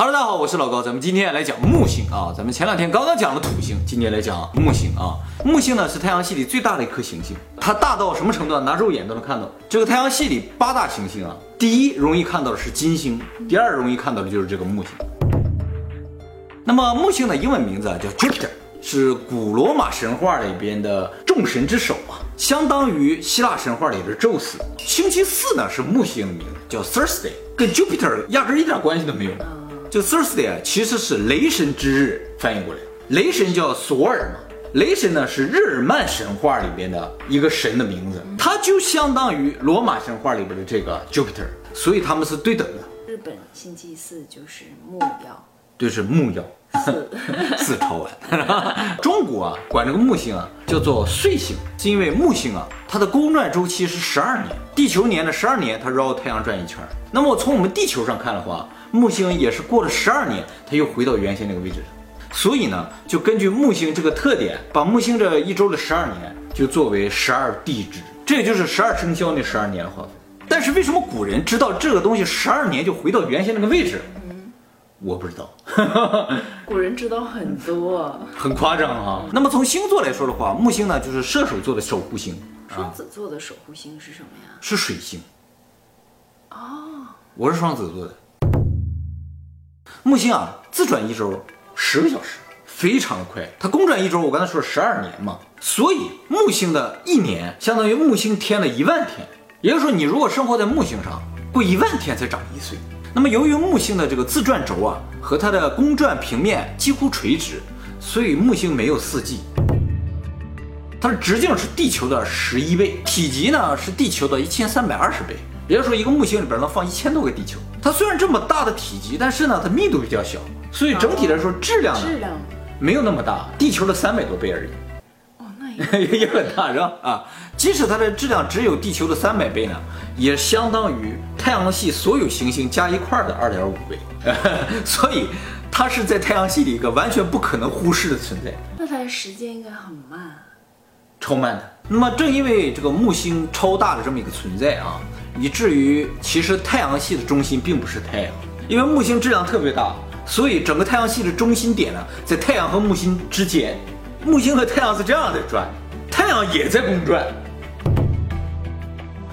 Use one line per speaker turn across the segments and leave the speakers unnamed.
Hello，大家好，我是老高，咱们今天来讲木星啊。咱们前两天刚刚讲了土星，今天来讲木星啊。木星呢是太阳系里最大的一颗行星，它大到什么程度？拿肉眼都能看到。这个太阳系里八大行星啊，第一容易看到的是金星，第二容易看到的就是这个木星。那么木星的英文名字啊叫 Jupiter，是古罗马神话里边的众神之首啊，相当于希腊神话里的宙斯。星期四呢是木星的名字，叫 Thursday，跟 Jupiter 压根一点关系都没有。这 Thursday 啊，其实是雷神之日翻译过来。雷神叫索尔嘛，雷神呢是日耳曼神话里边的一个神的名字，它就相当于罗马神话里边的这个 Jupiter，所以他们是对等的。
日本星期四就是木曜，
就，是木曜，
四
四超完。中国啊，管这个木星啊叫做岁星，是因为木星啊它的公转周期是十二年，地球年的十二年，它绕太阳转一圈儿。那么从我们地球上看的话，木星也是过了十二年，它又回到原先那个位置上。所以呢，就根据木星这个特点，把木星这一周的十二年就作为十二地支，这也就是十二生肖那十二年的划分。但是为什么古人知道这个东西十二年就回到原先那个位置？嗯我不知道，
古人知道很多。
很夸张啊。那么从星座来说的话，木星呢就是射手座的守护星，
双子座的守护星是什么呀？
是水星。
哦，
我是双子座的。木星啊，自转一周十个小时，非常的快。它公转一周，我刚才说十二年嘛，所以木星的一年相当于木星天的一万天。也就是说，你如果生活在木星上，过一万天才长一岁。那么由于木星的这个自转轴啊和它的公转平面几乎垂直，所以木星没有四季。它的直径是地球的十一倍，体积呢是地球的一千三百二十倍。也就是说，一个木星里边能放一千多个地球。它虽然这么大的体积，但是呢，它密度比较小，所以整体来说质量呢
质量
没有那么大，地球的三百多倍而已，
哦，那也
也很大是吧？啊，即使它的质量只有地球的三百倍呢，也相当于太阳系所有行星加一块儿的二点五倍，所以它是在太阳系里一个完全不可能忽视的存在。
那它的时间应该很慢。
超慢的。那么正因为这个木星超大的这么一个存在啊，以至于其实太阳系的中心并不是太阳，因为木星质量特别大，所以整个太阳系的中心点呢在太阳和木星之间。木星和太阳是这样的转，太阳也在公转。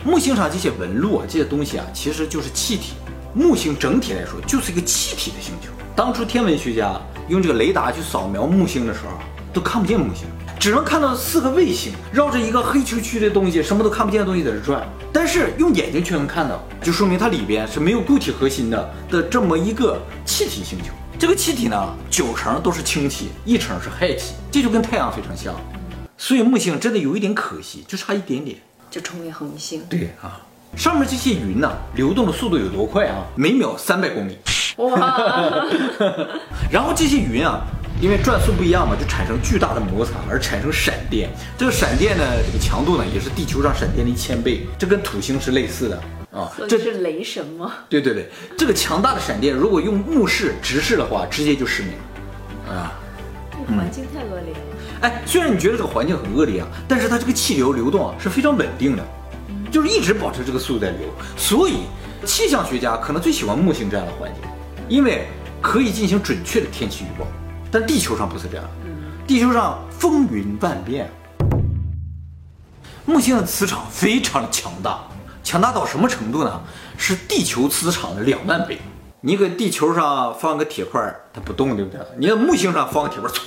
木星上这些纹路啊，这些东西啊，其实就是气体。木星整体来说就是一个气体的星球。当初天文学家用这个雷达去扫描木星的时候，都看不见木星，只能看到四个卫星绕着一个黑黢黢的东西，什么都看不见的东西在这转。但是用眼睛却能看到，就说明它里边是没有固体核心的的这么一个气体星球。这个气体呢，九成都是氢气，一成是氦气，这就跟太阳非常像。所以木星真的有一点可惜，就差一点点。
就成为恒星。
对啊，上面这些云呢，流动的速度有多快啊？每秒三百公里。
哇，
然后这些云啊，因为转速不一样嘛，就产生巨大的摩擦，而产生闪电。这个闪电呢，这个强度呢，也是地球上闪电的一千倍，这跟土星是类似的啊。这
是雷神吗？
对对对，这个强大的闪电，如果用目视直视的话，直接就失明了啊。
环境太恶劣了。
哎，虽然你觉得这个环境很恶劣啊，但是它这个气流流动啊是非常稳定的，就是一直保持这个速度在流，所以气象学家可能最喜欢木星这样的环境，因为可以进行准确的天气预报。但地球上不是这样，地球上风云万变。木星的磁场非常的强大，强大到什么程度呢？是地球磁场的两万倍。你搁地球上放个铁块，它不动，对不对？你在木星上放个铁块，唰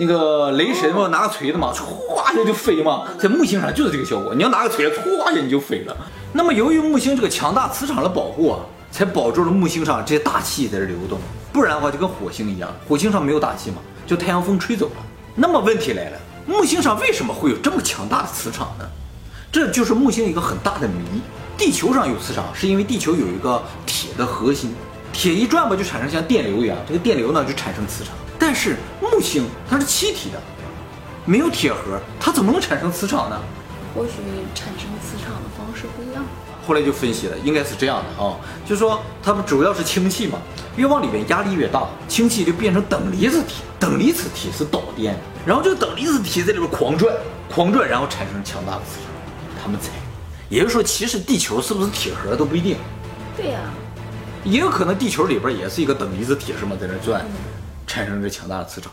那个雷神嘛，拿个锤子嘛，唰一下就飞嘛，在木星上就是这个效果。你要拿个锤子，唰一下你就飞了。那么由于木星这个强大磁场的保护啊，才保住了木星上这些大气在这流动。不然的话就跟火星一样，火星上没有大气嘛，就太阳风吹走了。那么问题来了，木星上为什么会有这么强大的磁场呢？这就是木星一个很大的谜。地球上有磁场，是因为地球有一个铁的核心，铁一转吧就产生像电流一样，这个电流呢就产生磁场。但是木星它是气体的，没有铁核，它怎么能产生磁场呢？
或许产生磁场的方式不一样。
后来就分析了，应该是这样的啊，就是说它们主要是氢气嘛，越往里面压力越大，氢气就变成等离子体，等离子体是导电，然后这个等离子体在里边狂转，狂转，然后产生强大的磁场。他们猜，也就是说，其实地球是不是铁盒都不一定。
对呀、
也有可能地球里边也是一个等离子体是吗在那转，产生这强大的磁场。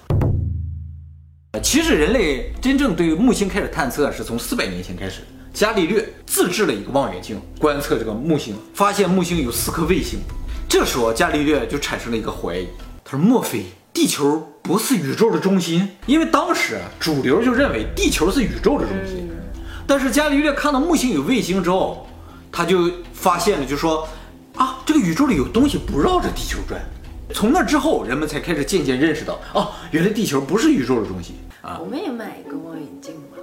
其实人类真正对木星开始探测是从四百年前开始，伽利略自制了一个望远镜观测这个木星，发现木星有四颗卫星。这时候伽利略就产生了一个怀疑，他说：莫非地球不是宇宙的中心？因为当时主流就认为地球是宇宙的中心。但是伽利略看到木星有卫星之后，他就发现了，就说啊，这个宇宙里有东西不绕着地球转。从那之后，人们才开始渐渐认识到，哦，原来地球不是宇宙的中心啊！
我们也买一个望远镜吧，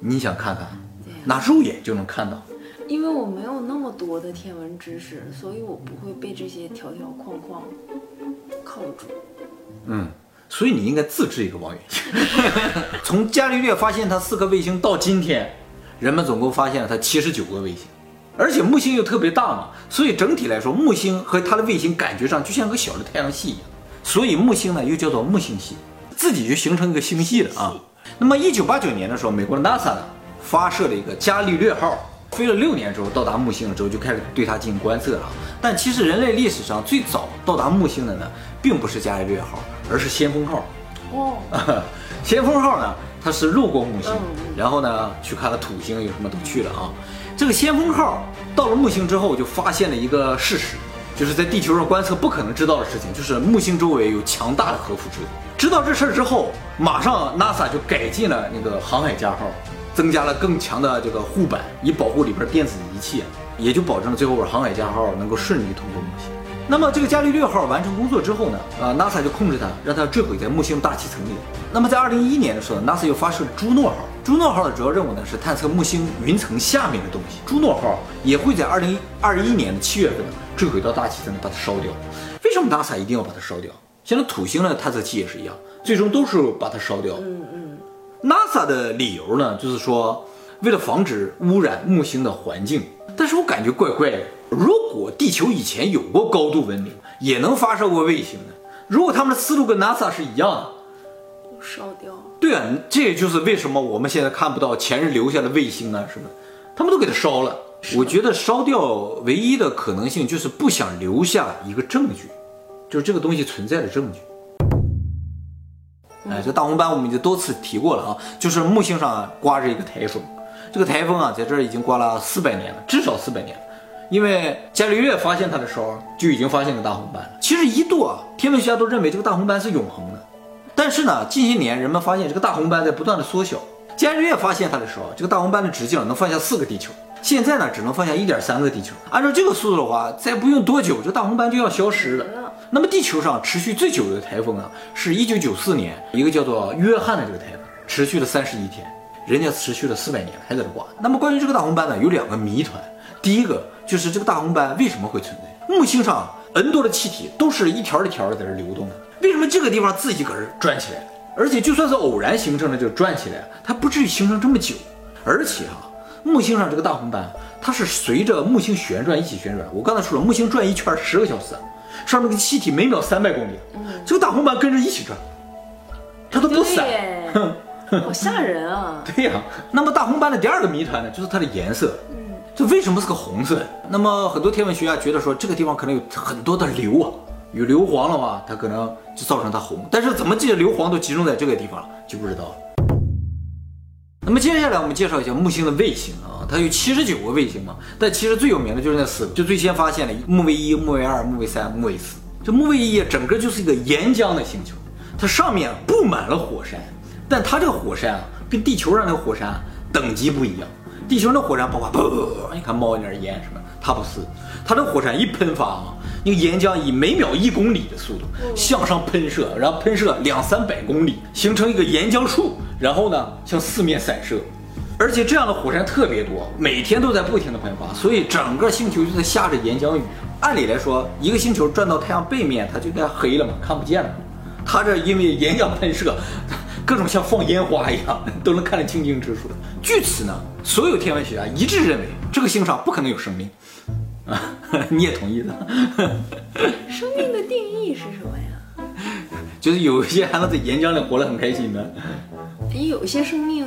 你想看看
对呀，
拿肉眼就能看到。
因为我没有那么多的天文知识，所以我不会被这些条条框框铐住。
嗯，所以你应该自制一个望远镜。从伽利略发现它四颗卫星到今天，人们总共发现了它七十九个卫星，而且木星又特别大嘛，所以整体来说，木星和它的卫星感觉上就像个小的太阳系一样。所以木星呢又叫做木星系，自己就形成一个星系了啊。那么一九八九年的时候，美国的 NASA 呢发射了一个伽利略号，飞了六年之后到达木星了之后，就开始对它进行观测了。但其实人类历史上最早到达木星的呢，并不是伽利略号，而是先锋号。
哦，
先锋号呢，它是路过木星
嗯，
然后呢去看了土星，有什么都去了啊。这个先锋号到了木星之后，就发现了一个事实，就是在地球上观测不可能知道的事情，就是木星周围有强大的核辐射。知道这事儿之后，马上 NASA 就改进了那个航海家号，增加了更强的这个护板，以保护里边电子仪器，也就保证了最后边航海家号能够顺利通过木星。那么这个伽利略号完成工作之后呢，啊，NASA 就控制它，让它坠毁在木星大气层里。那么在二零一一年的时候，NASA 又发射朱诺号。朱诺号的主要任务呢是探测木星云层下面的东西。朱诺号也会在二零二一年的七月份呢坠毁到大气层，把它烧掉。为什么 NASA 一定要把它烧掉？现在土星的探测器也是一样，最终都是把它烧掉。
嗯嗯
，NASA 的理由呢，就是说为了防止污染木星的环境。但是我感觉怪怪的，如果地球以前有过高度文明，也能发射过卫星的，如果他们的思路跟 NASA 是一样的，
烧掉。
对啊，这也就是为什么我们现在看不到前人留下的卫星啊什么，他们都给它烧了。我觉得烧掉唯一的可能性就是不想留下一个证据，就是这个东西存在的证据。哎，这大红斑我们已经多次提过了啊，就是木星上啊刮着一个台风，这个台风啊在这儿已经刮了四百年了，至少四百年了。因为伽利略发现它的时候就已经发现了大红斑了。其实一度啊，天文学家都认为这个大红斑是永恒的，但是呢，近些年人们发现这个大红斑在不断的缩小。伽利略发现它的时候，这个大红斑的直径能放下四个地球，现在呢只能放下一点三个地球。按照这个速度的话，再不用多久，这大红斑就要消失了。那么地球上持续最久的台风啊，是一九九四年一个叫做约翰的这个台风，持续了三十一天，人家持续了四百年还在这刮。那么关于这个大红斑呢，有两个谜团。第一个就是这个大红斑为什么会存在？木星上 N 多的气体都是一条一条的在这流动的，为什么这个地方自己搁这转起来？而且就算是偶然形成的这个转起来，它不至于形成这么久。而且啊，木星上这个大红斑，它是随着木星旋转一起旋转。我刚才说了，木星转一圈十个小时，上面的气体每秒三百公里，这个大红斑跟着一起转，它都不散。
好吓人啊！
对呀、那么大红斑的第二个谜团呢，就是它的颜色。这为什么是个红色？那么很多天文学家觉得说，这个地方可能有很多的硫啊，有硫磺的话，它可能就造成它红。但是怎么这些硫磺都集中在这个地方了，就不知道了。那么接下来我们介绍一下木星的卫星啊，它有七十九个卫星嘛，但其实最有名的就是那四个，就最先发现的木卫一、木卫二、木卫三、木卫四。这木卫一整个就是一个岩浆的星球，它上面布满了火山，但它这个火山啊，跟地球上那个火山等级不一样。地球那火山爆发，噗，你看冒一点烟什么，它不是，它这火山一喷发啊，那个岩浆以每秒一公里的速度向上喷射，然后喷射两三百公里，形成一个岩浆束，然后呢向四面散射。而且这样的火山特别多，每天都在不停的喷发，所以整个星球就在下着岩浆雨。按理来说，一个星球转到太阳背面，它就该黑了嘛，看不见了。它这因为岩浆喷射，各种像放烟花一样，都能看得清清楚楚的。据此呢，所有天文学家一致认为这个星上不可能有生命。啊，你也同意的？
生命的定义是什么呀？
就是有一些还能在岩浆里活得很开心的，
有一些生命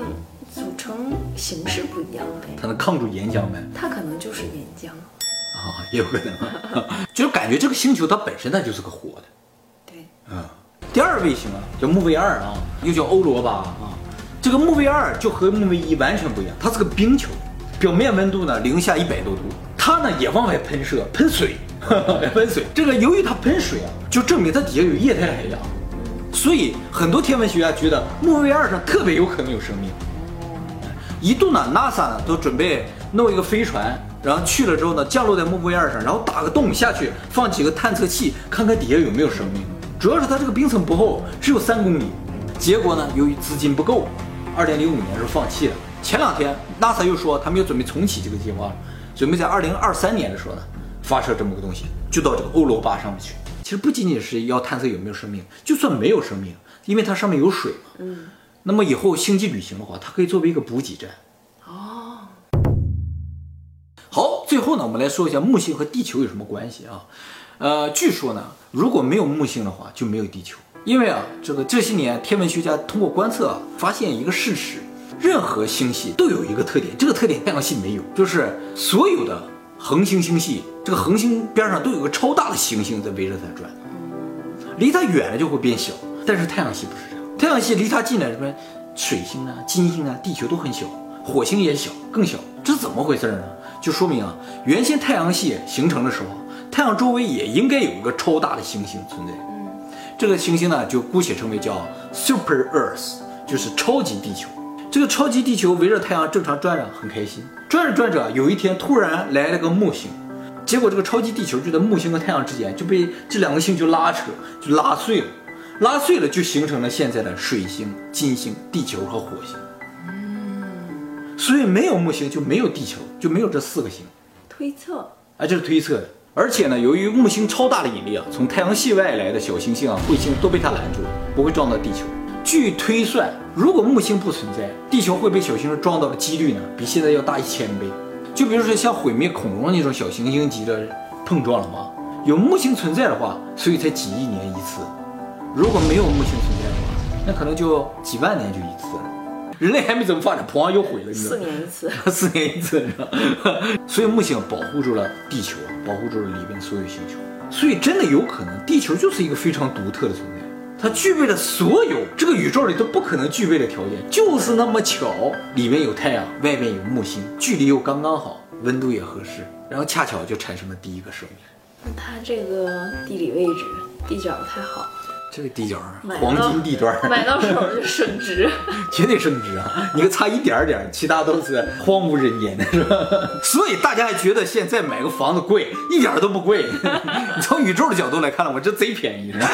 组成形式不一样呗，
它能抗住岩浆呗。
它可能就是岩浆。
啊，也有可能，就是感觉这个星球它本身它就是个活的。
对，
第卫星啊，叫木卫二啊，又叫欧罗巴啊。这个木卫二就和木卫一完全不一样，它是个冰球，表面温度呢零下一百多度，它呢也往外喷射，喷水，喷水。这个由于它喷水啊，就证明它底下有液态海洋，所以很多天文学家觉得木卫二上特别有可能有生命。一度呢，NASA 呢都准备弄一个飞船，然后去了之后呢，降落在木卫二上，然后打个洞下去，放几个探测器，看看底下有没有生命。主要是它这个冰层不厚，只有三公里。结果呢，由于资金不够，二零零五年时候放弃了。前两天 NASA 又说他们又准备重启这个计划，准备在二零二三年的时候呢，发射这么个东西，就到这个欧罗巴上面去。其实不仅仅是要探测有没有生命，就算没有生命，因为它上面有水嘛。
嗯，
那么以后星际旅行的话，它可以作为一个补给站。
哦，
好，最后呢，我们来说一下木星和地球有什么关系啊？呃，据说呢，如果没有木星的话，就没有地球。因为啊，这个这些年天文学家通过观测，发现一个事实：任何星系都有一个特点，这个特点太阳系没有，就是所有的恒星星系，这个恒星边上都有个超大的行星在围着它转。离它远了就会变小，但是太阳系不是这样，太阳系离它近了，什么水星啊、金星啊、地球都很小，火星也小，更小，这怎么回事呢？就说明啊，原先太阳系形成的时候，太阳周围也应该有一个超大的行星存在。这个行星呢，就姑且称为叫 Super Earth，就是超级地球。这个超级地球围着太阳正常转着，很开心。转着转着，有一天突然来了个木星，结果这个超级地球就在木星和太阳之间就被这两个星球拉扯，就拉碎了。拉碎了就形成了现在的水星、金星、地球和火星。嗯所以没有木星就没有地球，就没有这四个星。
推测，
啊，这是推测的。而且呢，由于木星超大的引力啊，从太阳系外来的小行星啊、彗星都被它拦住了，不会撞到地球。据推算，如果木星不存在，地球会被小行星撞到的几率呢，比现在要大一千倍。就比如说像毁灭恐龙那种小行星级的碰撞了吗？有木星存在的话，所以才几亿年一次。如果没有木星存在的话，那可能就几万年就一次了。人类还没怎么发展，砰又毁了，你知道吗？
四年一次，
四年一次，是吧？所以木星保护住了地球啊，保护住了里边所有星球，所以真的有可能地球就是一个非常独特的存在，它具备了所有这个宇宙里都不可能具备的条件，就是那么巧，里面有太阳，外面有木星，距离又刚刚好，温度也合适，然后恰巧就产生了第一个生命。
那它这个地理位置地角太好，
这个地角黄金地段儿，
买到手就升值。
绝对升值啊！你个差一点点，其他都是荒无人烟的，是吧？所以大家还觉得现在买个房子贵，一点都不贵。你 从宇宙的角度来看了，我这贼便宜，是吧？